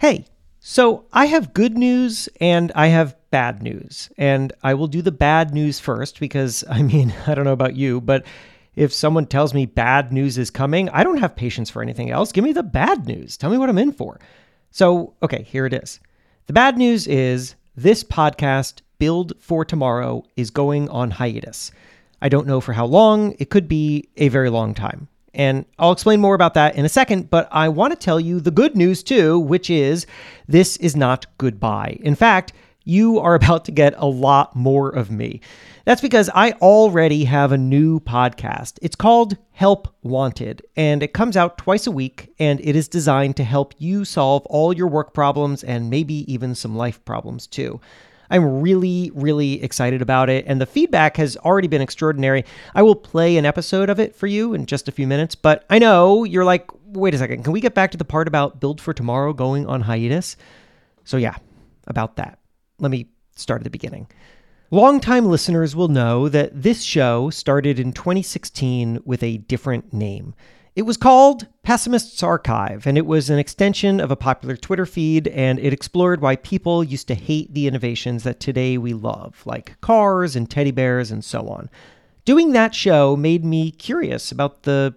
Hey, so I have good news and I have bad news. And I will do the bad news first because, I mean, I don't know about you, but if someone tells me bad news is coming, I don't have patience for anything else. Give me the bad news. Tell me what I'm in for. So, okay, here it is. The bad news is this podcast, Build for Tomorrow, is going on hiatus. I don't know for how long. It could be a very long time. And I'll explain more about that in a second, but I want to tell you the good news too, which is this is not goodbye. In fact, you are about to get a lot more of me. That's because I already have a new podcast. It's called Help Wanted, and it comes out twice a week, and it is designed to help you solve all your work problems and maybe even some life problems too. I'm really, really excited about it, and the feedback has already been extraordinary. I will play an episode of it for you in just a few minutes, but I know you're like, wait a second, can we get back to the part about Build for Tomorrow going on hiatus? So, yeah, about that. Let me start at the beginning. Longtime listeners will know that this show started in 2016 with a different name. It was called Pessimist's Archive, and it was an extension of a popular Twitter feed, and it explored why people used to hate the innovations that today we love, like cars and teddy bears and so on. Doing that show made me curious about the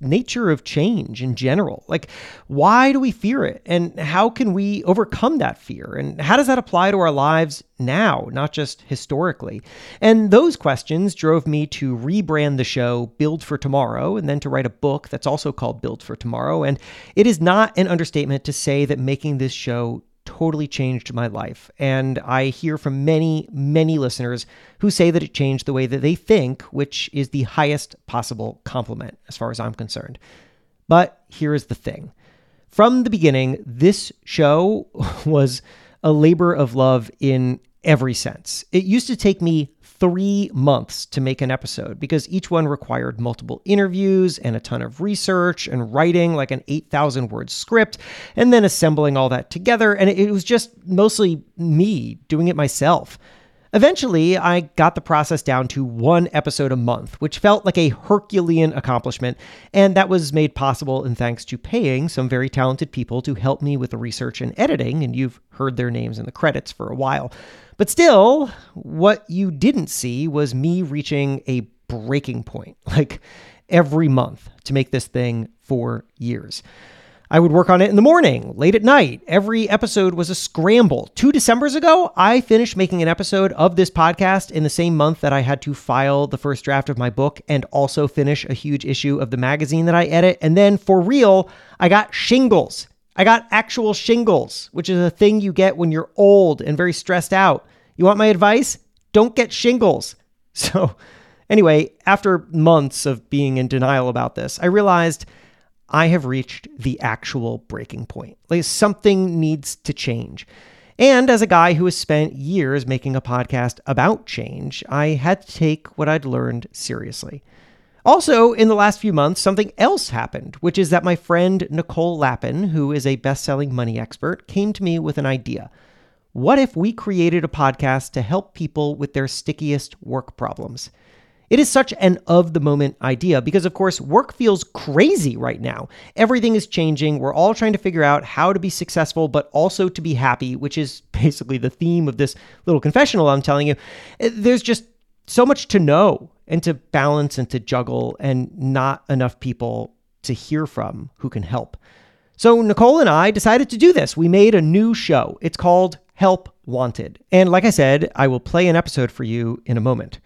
nature of change in general. Like, why do we fear it? And how can we overcome that fear? And how does that apply to our lives now, not just historically? And those questions drove me to rebrand the show Build for Tomorrow and then to write a book that's also called Build for Tomorrow. And it is not an understatement to say that making this show totally changed my life. And I hear from many, many listeners who say that it changed the way that they think, which is the highest possible compliment as far as I'm concerned. But here is the thing from the beginning, this show was a labor of love in every sense. It used to take me three months to make an episode because each one required multiple interviews and a ton of research and writing like an 8,000 word script and then assembling all that together. And it was just mostly me doing it myself. Eventually, I got the process down to one episode a month, which felt like a Herculean accomplishment, and that was made possible in thanks to paying some very talented people to help me with the research and editing, and you've heard their names in the credits for a while. But still, what you didn't see was me reaching a breaking point, like every month, to make this thing for years. I would work on it in the morning, late at night. Every episode was a scramble. Two Decembers ago, I finished making an episode of this podcast in the same month that I had to file the first draft of my book and also finish a huge issue of the magazine that I edit. And then for real, I got shingles. I got actual shingles, which is a thing you get when you're old and very stressed out. You want my advice? Don't get shingles. So, anyway, after months of being in denial about this, I realized I have reached the actual breaking point. Like something needs to change. And as a guy who has spent years making a podcast about change, I had to take what I'd learned seriously. Also, in the last few months, something else happened, which is that my friend Nicole Lapin, who is a best selling money expert, came to me with an idea. What if we created a podcast to help people with their stickiest work problems? It is such an of the moment idea because, of course, work feels crazy right now. Everything is changing. We're all trying to figure out how to be successful, but also to be happy, which is basically the theme of this little confessional I'm telling you. Eh, there's just so much to know and to balance and to juggle, and not enough people to hear from who can help. So, Nicole and I decided to do this. We made a new show. It's called Help Wanted. And like I said, I will play an episode for you in a moment.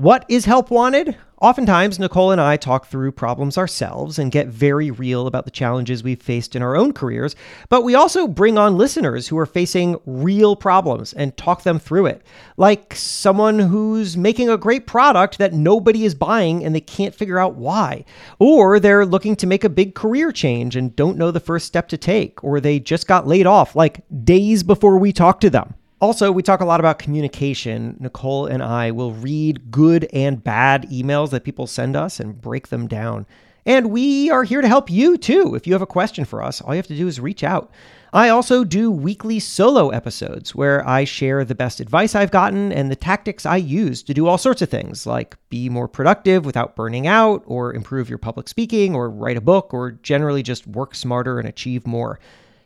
What is help wanted? Oftentimes, Nicole and I talk through problems ourselves and get very real about the challenges we've faced in our own careers, but we also bring on listeners who are facing real problems and talk them through it. Like someone who's making a great product that nobody is buying and they can't figure out why. Or they're looking to make a big career change and don't know the first step to take, or they just got laid off like days before we talk to them. Also, we talk a lot about communication. Nicole and I will read good and bad emails that people send us and break them down. And we are here to help you too. If you have a question for us, all you have to do is reach out. I also do weekly solo episodes where I share the best advice I've gotten and the tactics I use to do all sorts of things, like be more productive without burning out, or improve your public speaking, or write a book, or generally just work smarter and achieve more.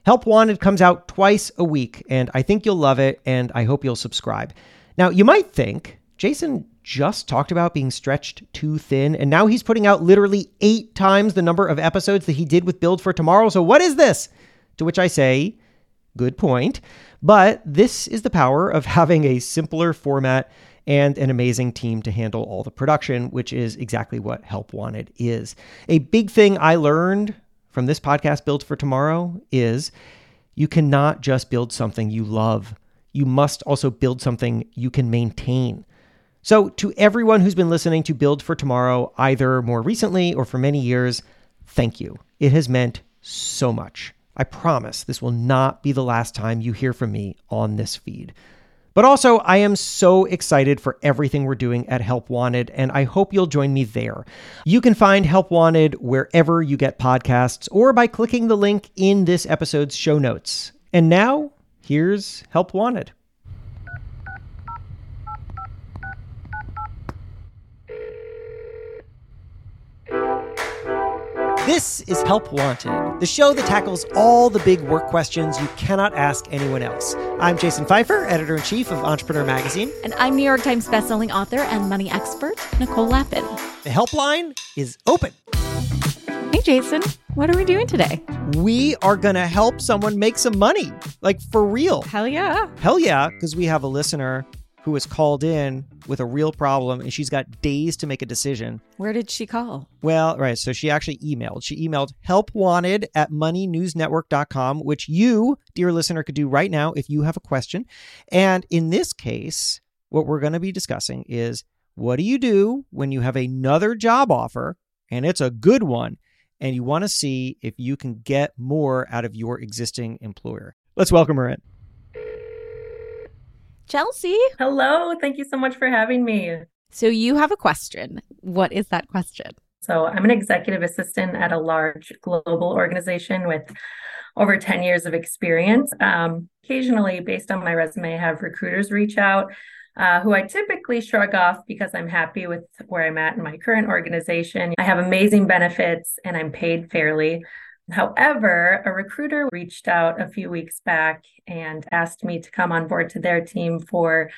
Help Wanted comes out twice a week, and I think you'll love it, and I hope you'll subscribe. Now, you might think, Jason just talked about being stretched too thin, and now he's putting out literally eight times the number of episodes that he did with Build for Tomorrow. So, what is this? To which I say, good point. But this is the power of having a simpler format and an amazing team to handle all the production, which is exactly what Help Wanted is. A big thing I learned from this podcast, Build for Tomorrow, is you cannot just build something you love. You must also build something you can maintain. So, to everyone who's been listening to Build for Tomorrow, either more recently or for many years, thank you. It has meant so much. I promise this will not be the last time you hear from me on this feed. But also, I am so excited for everything we're doing at Help Wanted, and I hope you'll join me there. You can find Help Wanted wherever you get podcasts or by clicking the link in this episode's show notes. And now, here's Help Wanted. This is Help Wanted, the show that tackles all the big work questions you cannot ask anyone else. I'm Jason Feifer, editor in chief of Entrepreneur Magazine. And I'm New York Times bestselling author and money expert, Nicole Lapin. The helpline is open. Hey, Jason, what are we doing today? We are going to help someone make some money, like for real. Hell yeah. Hell yeah, because we have a listener who was called in with a real problem and she's got days to make a decision. Where did she call? Well, right. So she actually emailed. She emailed help wanted at moneynewsnetwork.com, which you, dear listener, could do right now if you have a question. And in this case, what we're going to be discussing is what do you do when you have another job offer and it's a good one and you want to see if you can get more out of your existing employer? Let's welcome her in. Chelsea. Hello. Thank you so much for having me. So, you have a question. What is that question? So, I'm an executive assistant at a large global organization with over 10 years of experience. Um, occasionally, based on my resume, I have recruiters reach out uh, who I typically shrug off because I'm happy with where I'm at in my current organization. I have amazing benefits and I'm paid fairly. However, a recruiter reached out a few weeks back and asked me to come on board to their team for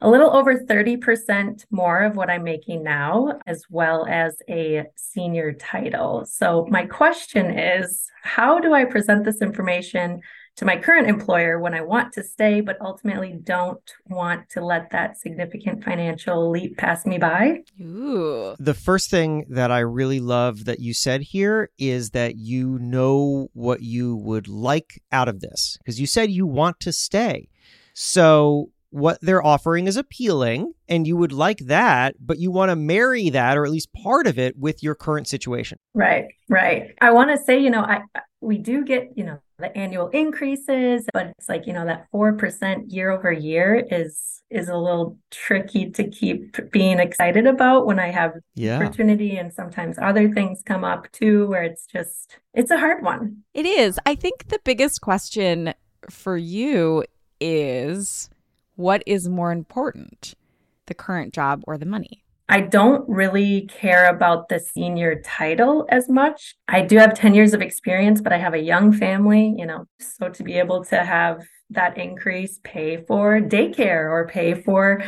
a little over 30% more of what I'm making now, as well as a senior title. So, my question is how do I present this information to my current employer when I want to stay, but ultimately don't want to let that significant financial leap pass me by. Ooh. The first thing that I really love that you said here is that you know what you would like out of this because you said you want to stay. So what they're offering is appealing and you would like that, but you want to marry that or at least part of it with your current situation. Right, right. I want to say, you know, I we do get, you know, the annual increases, but it's like, you know, that 4% year over year is is a little tricky to keep being excited about when I have yeah. opportunity and sometimes other things come up too where it's just it's a hard one. It is. I think the biggest question for you is what is more important, the current job or the money? I don't really care about the senior title as much. I do have 10 years of experience, but I have a young family, you know, so to be able to have that increase pay for daycare or pay for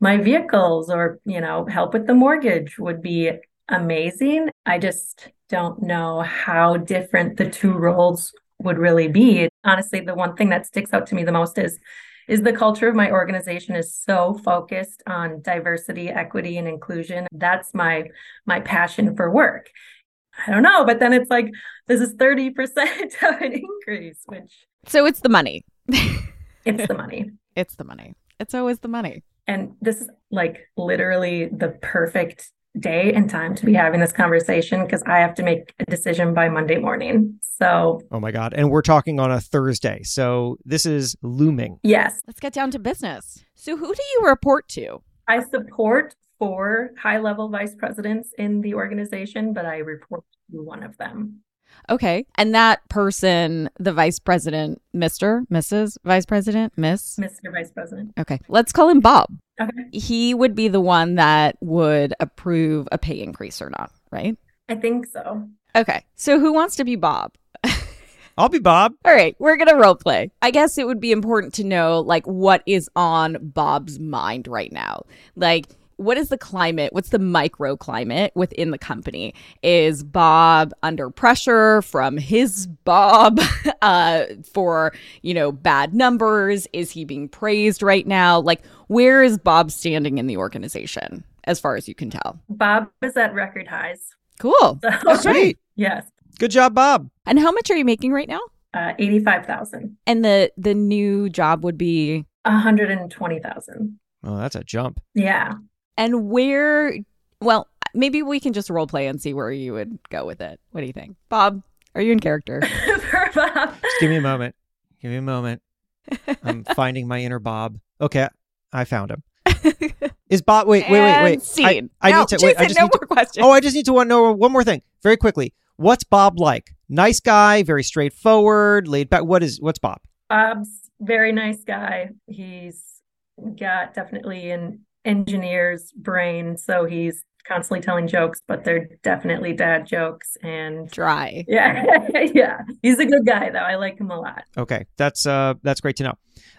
my vehicles or, you know, help with the mortgage would be amazing. I just don't know how different the two roles would really be. Honestly, the one thing that sticks out to me the most is is the culture of my organization is so focused on diversity, equity, and inclusion. That's my my passion for work. I don't know, but then it's like this is 30% of an increase, which So it's the money. it's the money. It's the money. It's always the money. And this is like literally the perfect day and time to be having this conversation because I have to make a decision by Monday morning. So, oh my God. And we're talking on a Thursday. So, this is looming. Yes. Let's get down to business. So, who do you report to? I support four high level vice presidents in the organization, but I report to one of them. Okay. And that person, the vice president, Mr., Mrs., vice president, Miss? Mr. Vice President. Okay. Let's call him Bob. Okay. He would be the one that would approve a pay increase or not, right? I think so. Okay. So who wants to be Bob? I'll be Bob. All right, we're going to role play. I guess it would be important to know like what is on Bob's mind right now. Like what is the climate? What's the microclimate within the company? Is Bob under pressure from his Bob uh, for, you know, bad numbers? Is he being praised right now? Like, where is Bob standing in the organization as far as you can tell? Bob is at record highs. Cool. So, Sweet. yes. Good job, Bob. And how much are you making right now? Uh, 85,000. And the the new job would be 120,000. Oh, that's a jump. Yeah. And where well, maybe we can just role play and see where you would go with it. What do you think? Bob, are you in character? For Bob. Just give me a moment. Give me a moment. I'm finding my inner Bob. Okay, I found him. Is Bob? Wait, wait, wait, wait. Scene. I, I no, need to wait. I just no need to, more questions. Oh, I just need to know one more thing, very quickly. What's Bob like? Nice guy, very straightforward, laid back. What is? What's Bob? Bob's very nice guy. He's got definitely an engineer's brain, so he's constantly telling jokes, but they're definitely dad jokes. And Dry. yeah, yeah, he's a good guy though. I like him a lot. Okay, that's uh, that's great to know.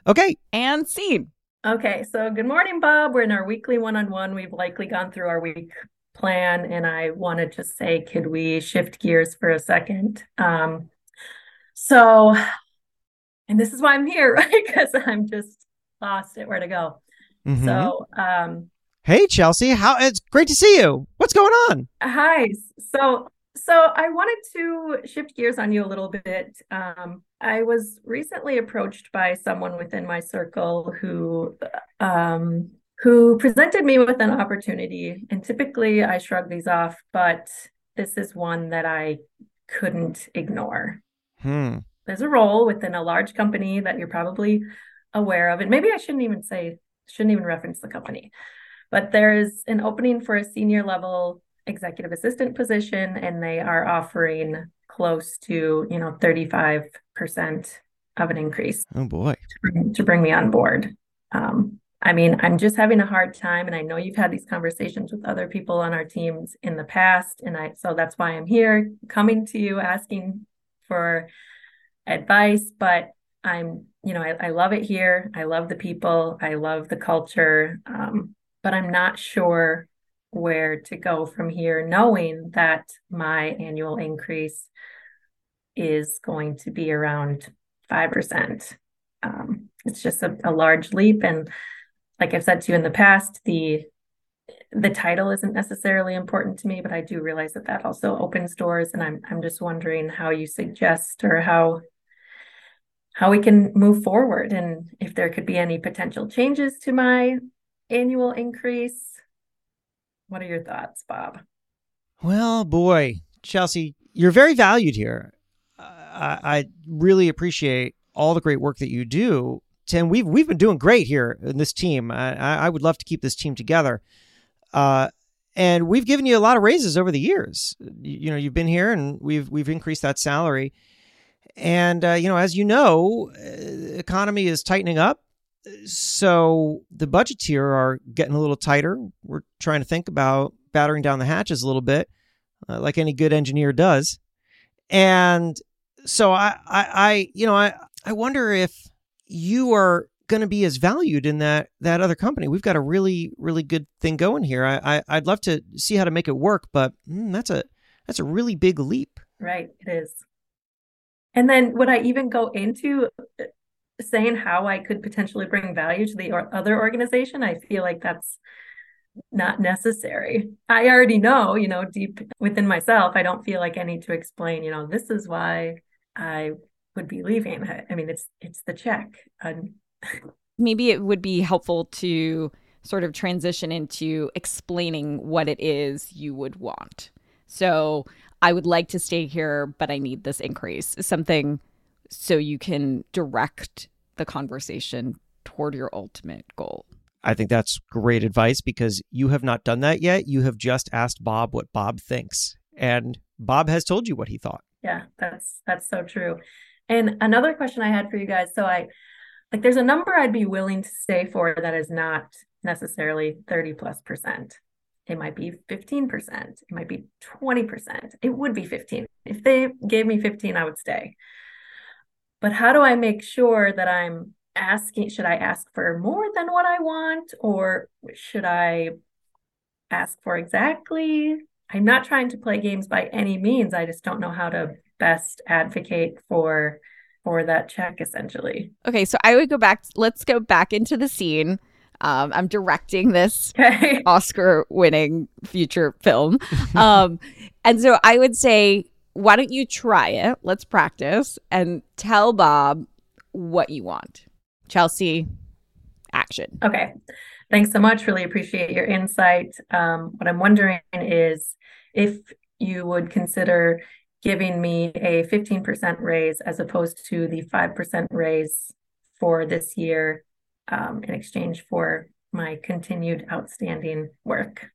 Okay, And scene. Okay, so good morning, Bob. We're in our weekly one-on-one. We've likely gone through our week plan, and I want to just say, could we shift gears for a second? Um, so, and this is why I'm here, right? Because I'm just lost at where to go. Mhm. So, um, hey Chelsea, how? It's great to see you. What's going on? Hi. So, so I wanted to shift gears on you a little bit. Um, I was recently approached by someone within my circle who, um, who presented me with an opportunity. And typically I shrug these off, but this is one that I couldn't ignore. Hmm. There's a role within a large company that you're probably aware of. And maybe I shouldn't even say, shouldn't even reference the company, but there's an opening for a senior level executive assistant position, and they are offering close to, you know, 35% of an increase Oh boy. to bring, to bring me on board. Um, I mean, I'm just having a hard time, and I know you've had these conversations with other people on our teams in the past, and I so that's why I'm here, coming to you, asking for advice. But I'm, you know, I, I love it here. I love the people. I love the culture. Um, but I'm not sure where to go from here, knowing that my annual increase is going to be around 5%. Um, it's just a, a large leap. And like I've said to you in the past, the the title isn't necessarily important to me, but I do realize that that also opens doors. And I'm I'm just wondering how you suggest or how how we can move forward and if there could be any potential changes to my annual increase. What are your thoughts, Bob? Well, boy, Chelsea, you're very valued here. I, I really appreciate all the great work that you do. And we've we've been doing great here in this team. I, I would love to keep this team together. Uh, and we've given you a lot of raises over the years. You, you know, you've been here, and we've we've increased that salary. And uh, you know, as you know, uh, economy is tightening up, so the budgets here are getting a little tighter. We're trying to think about battering down the hatches a little bit, uh, like any good engineer does. And so I, I, I you know, I, I wonder if you are going to be as valued in that that other company. We've got a really, really good thing going here. I, I I'd love to see how to make it work, but mm, that's a that's a really big leap. Right, it is. And then would I even go into uh, saying how I could potentially bring value to the or other organization? I feel like that's not necessary. I already know, you know, deep within myself, I don't feel like I need to explain, you know, this is why I would be leaving. I, mean, it's it's the check. Maybe it would be helpful to sort of transition into explaining what it is you would want. So, I would like to stay here, but I need this increase. Something so you can direct the conversation toward your ultimate goal. I think that's great advice because you have not done that yet. You have just asked Bob what Bob thinks, and Bob has told you what he thought. Yeah, that's that's so true. And another question I had for you guys. So I like there's a number I'd be willing to stay for that is not necessarily 30 plus percent. It might be 15%. It might be 20%. It would be 15. If they gave me 15, I would stay. but how do I make sure that I'm asking should I ask for more than what I want or should I ask for exactly? I'm not trying to play games by any means. I just don't know how to best advocate for for that check essentially. Okay, so I would go back let's go back into the scene. Um, I'm directing this Okay. Oscar winning future film. Um, and so I would say, why don't you try it? Let's practice and tell Bob what you want. Chelsea, action. Okay. Thanks so much. Really appreciate your insight. Um, what I'm wondering is if you would consider giving me a 15% raise as opposed to the 5% raise for this year um, in exchange for my continued outstanding work.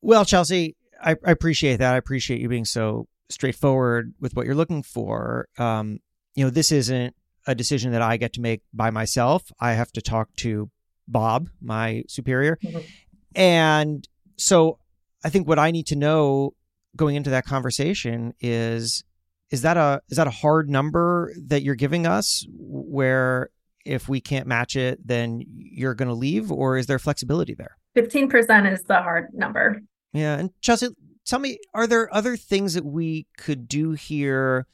Well, Chelsea, I, I appreciate that. I appreciate you being so straightforward with what you're looking for. Um, you know, this isn't a decision that I get to make by myself. I have to talk to Bob, my superior. Mhm. And so I think what I need to know going into that conversation is is that a is that a hard number that you're giving us where if we can't match it then you're going to leave or is there flexibility there? 15% is the hard number. Yeah, and Chelsea, tell me, are there other things that we could do here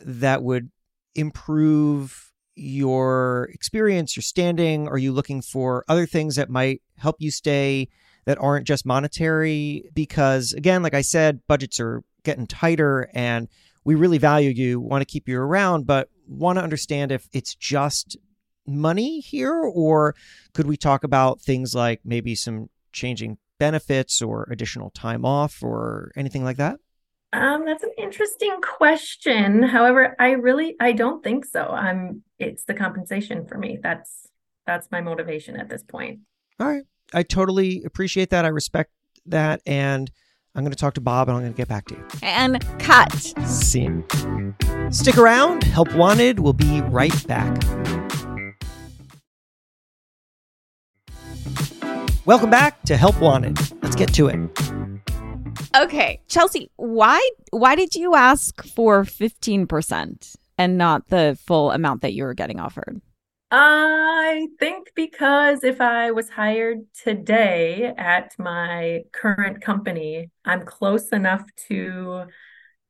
that would improve your experience, your standing? Are you looking for other things that might help you stay that aren't just monetary? Because again, like I said, budgets are getting tighter and we really value you, want to keep you around, but want to understand if it's just money here or could we talk about things like maybe some changing benefits or additional time off or anything like that? Um, that's an interesting question. However, I really I don't think so. I'm it's the compensation for me. That's that's my motivation at this point. All right. I totally appreciate that. I respect that. And I'm going to talk to Bob and I'm going to get back to you. And cut. Scene. Stick around. Help Wanted will be right back. Welcome back to Help Wanted. Let's get to it. Okay, Chelsea, why why did you ask for 15% and not the full amount that you were getting offered? I think because if I was hired today at my current company, I'm close enough to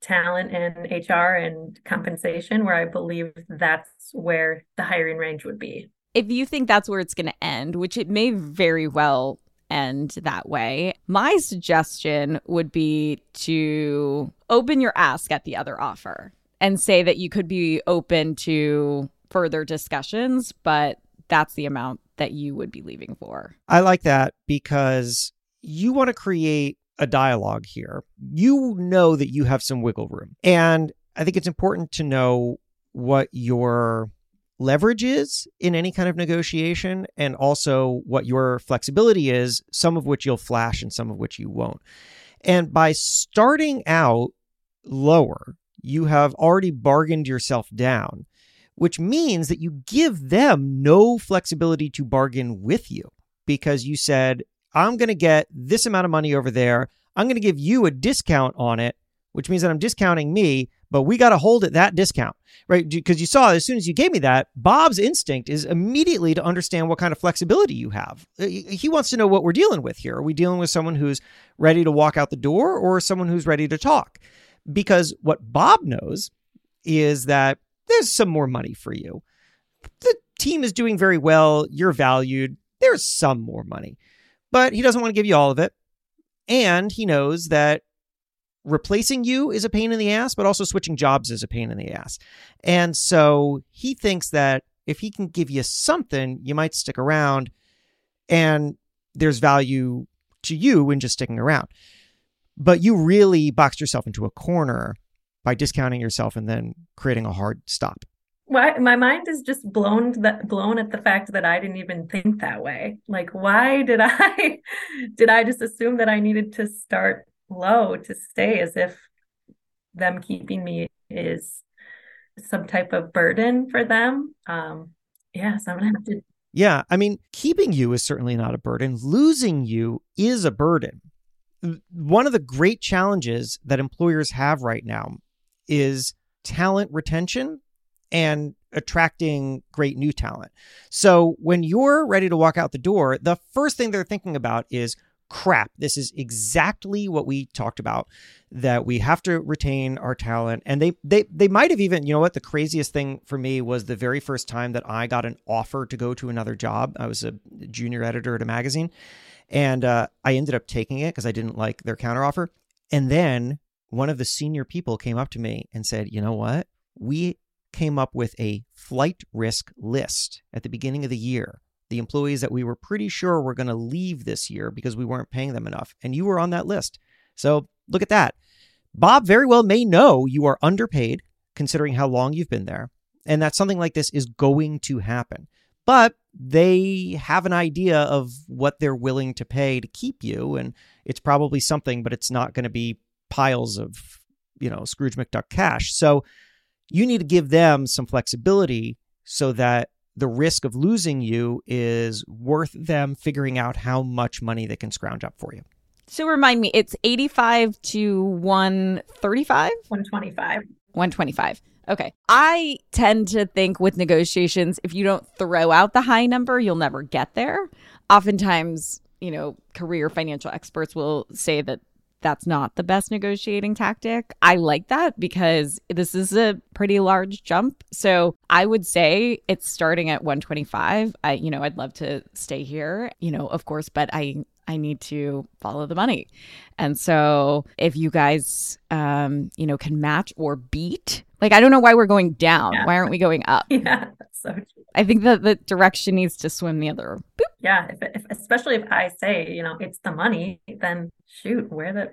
talent and HR and compensation where I believe that's where the hiring range would be. If you think that's where it's going to end, which it may very well end that way, my suggestion would be to open your ask at the other offer and say that you could be open to further discussions, but that's the amount that you would be leaving for. I like that because you want to create a dialogue here. You know that you have some wiggle room. And I think it's important to know what your leverage is in any kind of negotiation and also what your flexibility is, some of which you'll flash and some of which you won't. And by starting out lower, you have already bargained yourself down, which means that you give them no flexibility to bargain with you because you said, I'm going to get this amount of money over there. I'm going to give you a discount on it, which means that I'm discounting me, but we got to hold at that discount, right? Because you saw as soon as you gave me that, Bob's instinct is immediately to understand what kind of flexibility you have. Uh, He wants to know what we're dealing with here. Are we dealing with someone who's ready to walk out the door or someone who's ready to talk? Because what Bob knows is that there's some more money for you. The team is doing very well. You're valued. There's some more money, but he doesn't want to give you all of it. And he knows that replacing you is a pain in the ass, but also switching jobs is a pain in the ass. And so he thinks that if he can give you something, you might stick around and there's value to you in just sticking around. But you really boxed yourself into a corner by discounting yourself and then creating a hard stop. Why my mind is just blown that blown at the fact that I didn't even think that way. Like why did I did I just assume that I needed to start low to stay as if them keeping me is some type of burden for them? Um yeah, so I'm gonna have to Yeah, I mean, keeping you is certainly not a burden. Losing you is a burden. One of the great challenges that employers have right now is talent retention and attracting great new talent. So when you're ready to walk out the door, the first thing they're thinking about is crap. This is exactly what we talked about that we have to retain our talent and they they they might have even, you know what, the craziest thing for me was the very first time that I got an offer to go to another job. I was a junior editor at a magazine and uh, I ended up taking it because I didn't like their counteroffer. And then one of the senior people came up to me and said, "You know what? We came up with a flight risk list at the beginning of the year. The employees that we were pretty sure were going to leave this year because we weren't paying them enough. And you were on that list. So look at that. Bob very well may know you are underpaid considering how long you've been there and that something like this is going to happen. But they have an idea of what they're willing to pay to keep you. And it's probably something, but it's not going to be piles of, you know, Scrooge McDuck cash. So you need to give them some flexibility so that the risk of losing you is worth them figuring out how much money they can scrounge up for you. So remind me, it's 85 to 135? 125. 125. Okay. I tend to think with negotiations, if you don't throw out the high number, you'll never get there. Oftentimes, you know, career financial experts will say that that's not the best negotiating tactic. I like that because this is a pretty large jump. So I would say it's starting at 125. I, you know, I'd love to stay here, you know, of course, but I I need to follow the money. And so if you guys um, you know, can match or beat, like I don't know why we're going down. Yeah. Why aren't we going up? Yeah, that's so true. I think that the direction needs to swim the other. Boop. Yeah, if, if, especially if I say, you know, it's the money, then shoot, where the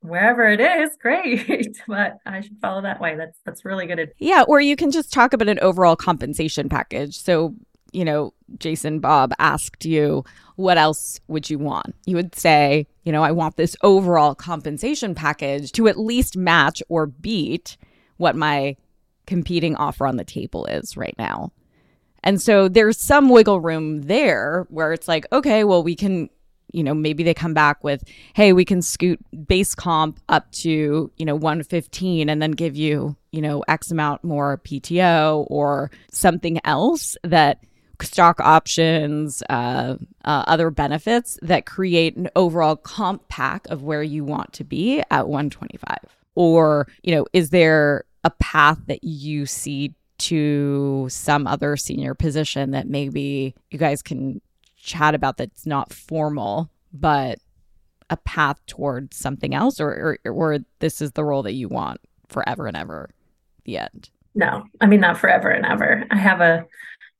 wherever it is, great. but I should follow that way. That's that's really good. Yeah, or you can just talk about an overall compensation package. So, you know, Jason Bob asked you, what else would you want? You would say, you know, I want this overall compensation package to at least match or beat what my competing offer on the table is right now. And so there's some wiggle room there where it's like, okay, well, we can, you know, maybe they come back with, hey, we can scoot base comp up to, you know, 115 and then give you, you know, X amount more PTO or something else that stock options, uh, uh, other benefits that create an overall comp pack of where you want to be at 125. Or, you know, is there a path that you see to some other senior position that maybe you guys can chat about that's not formal, but a path towards something else, or, or, or this is the role that you want forever and ever, the end? No, I mean, not forever and ever. I have a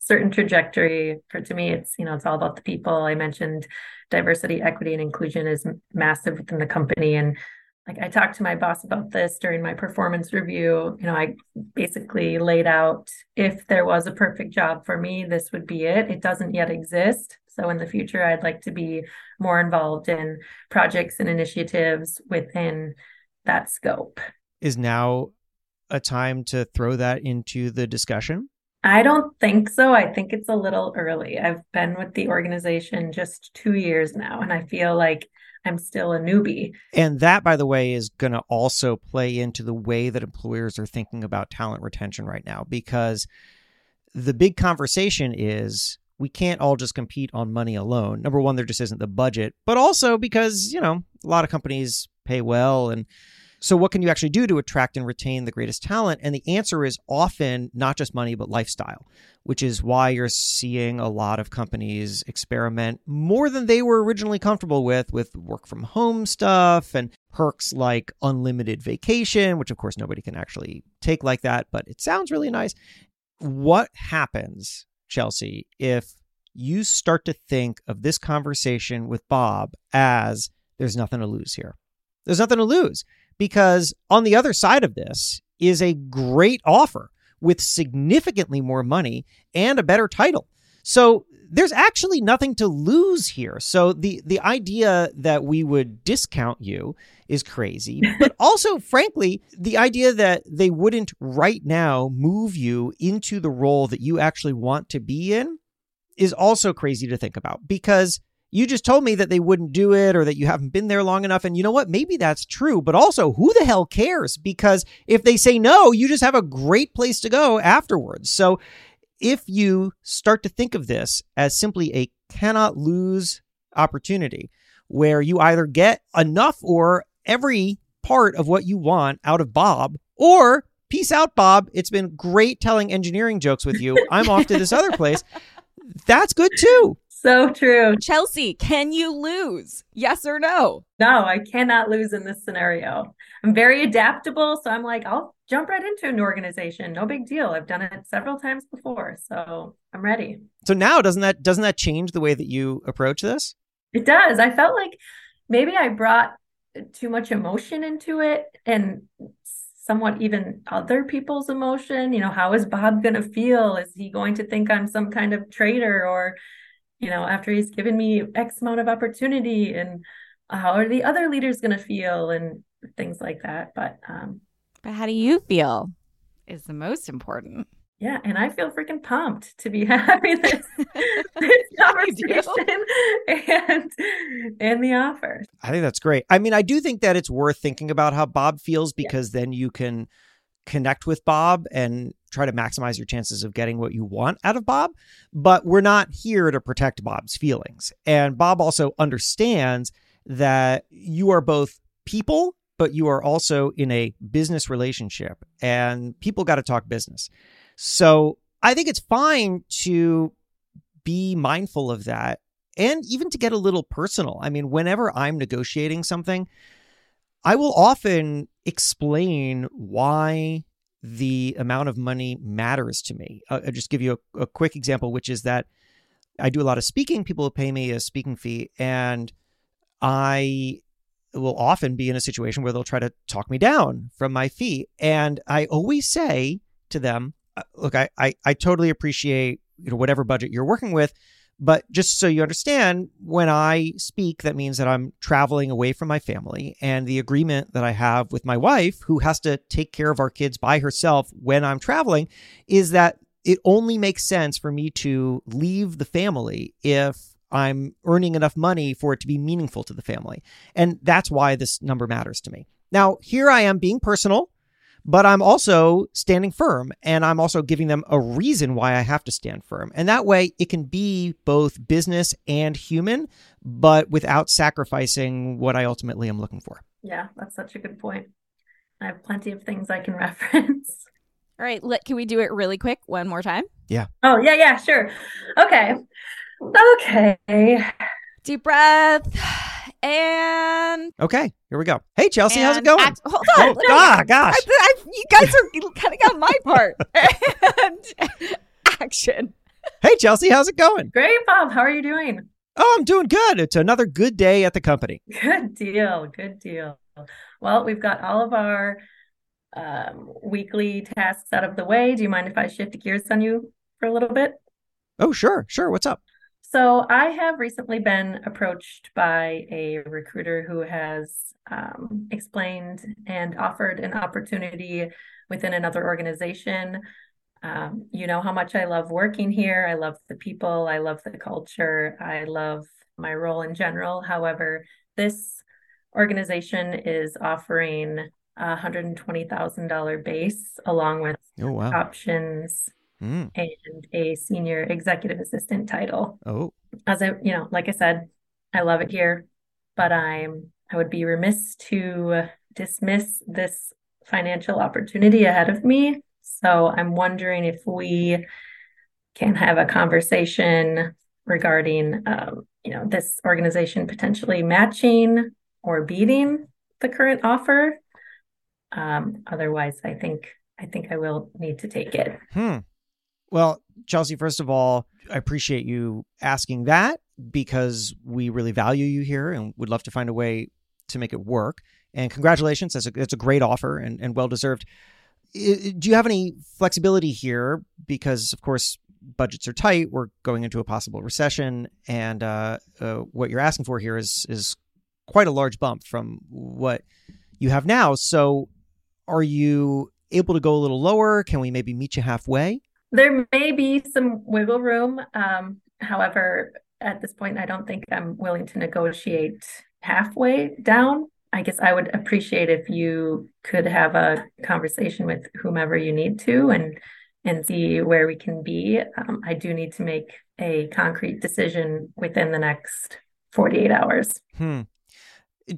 certain trajectory for to me it's you know it's all about the people i mentioned diversity equity and inclusion is massive within the company and like I talked to my boss about this during my performance review. You know, I basically laid out if there was a perfect job for me, this would be it. It doesn't yet exist. So in the future, I'd like to be more involved in projects and initiatives within that scope. Is now a time to throw that into the discussion? I don't think so. I think it's a little early. I've been with the organization just two years now, and I feel like I'm still a newbie. And that, by the way, is going to also play into the way that employers are thinking about talent retention right now because the big conversation is we can't all just compete on money alone. Number one, there just isn't the budget, but also because, you know, a lot of companies pay well and so, what can you actually do to attract and retain the greatest talent? And the answer is often not just money, but lifestyle, which is why you're seeing a lot of companies experiment more than they were originally comfortable with, with work from home stuff and perks like unlimited vacation, which of course nobody can actually take like that, but it sounds really nice. What happens, Chelsea, if you start to think of this conversation with Bob as there's nothing to lose here? There's nothing to lose because on the other side of this is a great offer with significantly more money and a better title. So there's actually nothing to lose here. So the the idea that we would discount you is crazy. But also frankly, the idea that they wouldn't right now move you into the role that you actually want to be in is also crazy to think about because You just told me that they wouldn't do it or that you haven't been there long enough. And you know what? Maybe that's true. But also, who the hell cares? Because if they say no, you just have a great place to go afterwards. So if you start to think of this as simply a cannot lose opportunity where you either get enough or every part of what you want out of Bob, or peace out, Bob. It's been great telling engineering jokes with you. I'm off to this other place. That's good too. So true. Chelsea, can you lose? Yes or no? No, I cannot lose in this scenario. I'm very adaptable. So I'm like, I'll jump right into an organization. No big deal. I've done it several times before. So I'm ready. So now doesn't that doesn't that change the way that you approach this? It does. I felt like maybe I brought too much emotion into it and somewhat even other people's emotion. You know, how is Bob going to feel? Is he going to think I'm some kind of traitor or you know, after he's given me X amount of opportunity and how are the other leaders going to feel and things like that. But, um, but how do you feel is the most important. Yeah, and I feel freaking pumped to be having this, this conversation and and the offer. I think that's great. I mean, I do think that it's worth thinking about how Bob feels because yeah. then you can connect with Bob and try to maximize your chances of getting what you want out of Bob. But we're not here to protect Bob's feelings. And Bob also understands that you are both people, but you are also in a business relationship and people got to talk business. So I think it's fine to be mindful of that and even to get a little personal. I mean, whenever I'm negotiating something, I will often explain why the amount of money matters to me. Uh, I'll just give you a, a quick example, which is that I do a lot of speaking. People pay me a speaking fee, and I will often be in a situation where they'll try to talk me down from my fee. And I always say to them, uh, look, I, I, I totally appreciate you know whatever budget you're working with, but just so you understand, when I speak, that means that I'm traveling away from my family. And the agreement that I have with my wife, who has to take care of our kids by herself when I'm traveling, is that it only makes sense for me to leave the family if I'm earning enough money for it to be meaningful to the family. And that's why this number matters to me. Now, here I am being personal but I'm also standing firm and I'm also giving them a reason why I have to stand firm. And that way it can be both business and human, but without sacrificing what I ultimately am looking for. Yeah, that's such a good point. I have plenty of things I can reference. All right, let, can we do it really quick one more time? Yeah. Oh, yeah, yeah, sure. Okay. Okay. Deep breath. And okay, here we go. Hey, Chelsea, how's it going? Act- hold on. Oh, God, gosh. I, I, you guys are cutting out my part. and action. Hey, Chelsea, how's it going? Great, Bob. How are you doing? Oh, I'm doing good. It's another good day at the company. Good deal. Good deal. Well, we've got all of our um, weekly tasks out of the way. Do you mind if I shift gears on you for a little bit? Oh, sure. Sure. What's up? So I have recently been approached by a recruiter who has um, explained and offered an opportunity within another organization. Um, you know how much I love working here. I love the people. I love the culture. I love my role in general. However, this organization is offering a $120,000 base along with oh, wow. options mm. and a senior executive assistant title. Oh. As I, you know, like I said, I love it here, but I'm I would be remiss to dismiss this financial opportunity ahead of me. So I'm wondering if we can have a conversation regarding, um, you know, this organization potentially matching or beating the current offer. Um, otherwise, I think I think I will need to take it. Hmm. Well, Chelsea, first of all, I appreciate you asking that because we really value you here and would love to find a way to make it work. And congratulations, that's a, that's a great offer and, and well deserved. Do you have any flexibility here? Because, of course, budgets are tight. We're going into a possible recession, and uh, uh, what you're asking for here is is quite a large bump from what you have now. So, are you able to go a little lower? Can we maybe meet you halfway? There may be some wiggle room. Um, however, at this point, I don't think I'm willing to negotiate halfway down. I guess I would appreciate if you could have a conversation with whomever you need to and and see where we can be. Um, I do need to make a concrete decision within the next 48 hours. Hmm.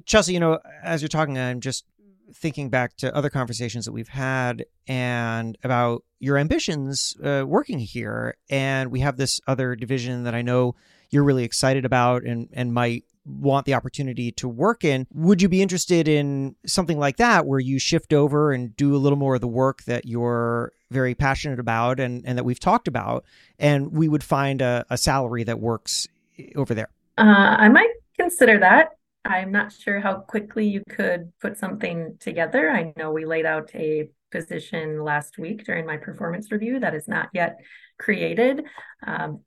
Chelsea, you know, as you're talking, I'm just thinking back to other conversations that we've had and about your ambitions uh, working here. And we have this other division that I know you're really excited about and, and might want the opportunity to work in. Would you be interested in something like that where you shift over and do a little more of the work that you're very passionate about and, and that we've talked about? And we would find a, a salary that works over there. Uh, I might consider that. I'm not sure how quickly you could put something together. I know we laid out a position last week during my performance review that is not yet created. Um,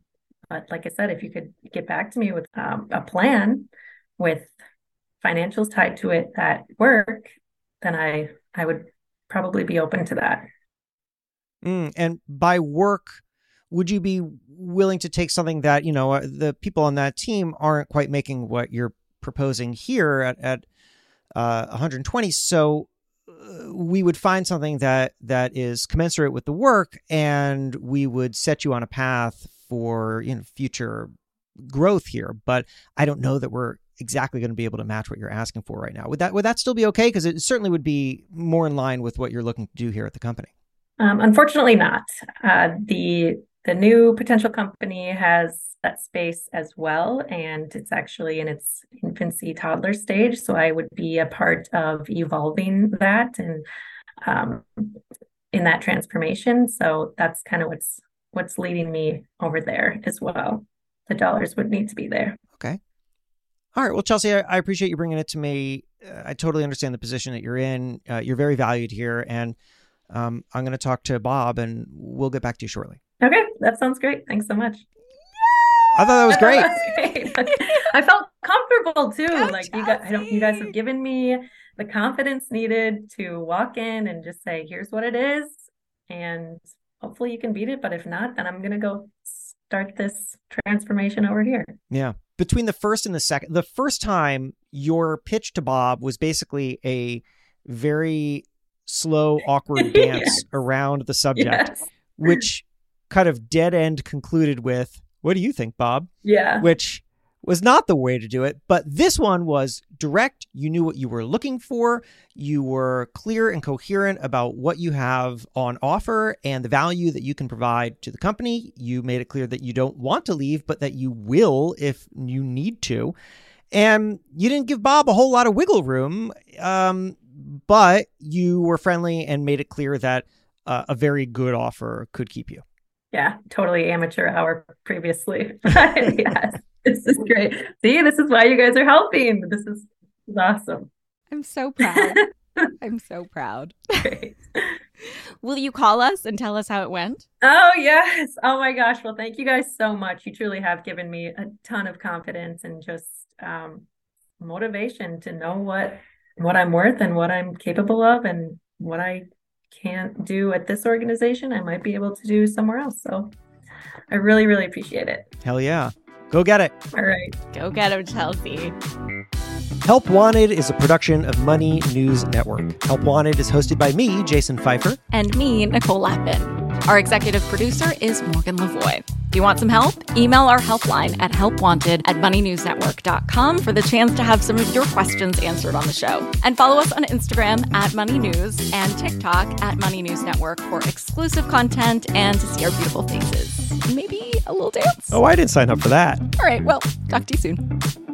but like I said, if you could get back to me with um, a plan with financials tied to it that work, then I I would probably be open to that. Mm, and by work, would you be willing to take something that you know uh, the people on that team aren't quite making what you're proposing here at at uh, 120? So uh, we would find something that that is commensurate with the work, and we would set you on a path for you know future growth here. But I don't know that we're exactly going to be able to match what you're asking for right now. Would that would that still be okay? Because it certainly would be more in line with what you're looking to do here at the company. Um, unfortunately, not. Uh, the the new potential company has that space as well, and it's actually in its infancy toddler stage. So I would be a part of evolving that and um, in that transformation. So that's kind of what's what's leading me over there as well. The dollars would need to be there. Okay. All right. Well, Chelsea, I, I appreciate you bringing it to me. Uh, I totally understand the position that you're in. Uh, you're very valued here, and um, I'm going to talk to Bob, and we'll get back to you shortly. Okay, that sounds great. Thanks so much. I thought that was great. That was great. I felt comfortable too. Go like Chelsea. you guys, I don't. You guys have given me the confidence needed to walk in and just say, "Here's what it is," and hopefully you can beat it. But if not, then I'm gonna go start this transformation over here. Yeah. Between the first and the second, the first time your pitch to Bob was basically a very slow, awkward dance yes. around the subject, yes. which kind of dead end concluded with, What do you think, Bob? Yeah. Which was not the way to do it. But this one was direct. You knew what you were looking for. You were clear and coherent about what you have on offer and the value that you can provide to the company. You made it clear that you don't want to leave, but that you will if you need to. And you didn't give Bob a whole lot of wiggle room, um, but you were friendly and made it clear that uh, a very good offer could keep you. Yeah, totally amateur hour previously. yes this is great. See, this is why you guys are helping. This is, this is awesome. I'm so proud. I'm so proud. Great. Will you call us and tell us how it went? Oh, yes. Oh, my gosh. Well, thank you guys so much. You truly have given me a ton of confidence and just um, motivation to know what what I'm worth and what I'm capable of and what I can't do at this organization, I might be able to do somewhere else. So I really, really appreciate it. Hell yeah. Go get it. All right. Go get him, Chelsea. Help Wanted is a production of Money News Network. Help Wanted is hosted by me, Jason Feifer. And me, Nicole Lapin. Our executive producer is Morgan Lavoie. If you want some help, email our helpline at helpwanted at moneynewsnetwork.com for the chance to have some of your questions answered on the show. And follow us on Instagram at Money News and TikTok at Money News Network for exclusive content and to see our beautiful faces. Maybe a little dance. Oh, I didn't sign up for that. All right, well, talk to you soon.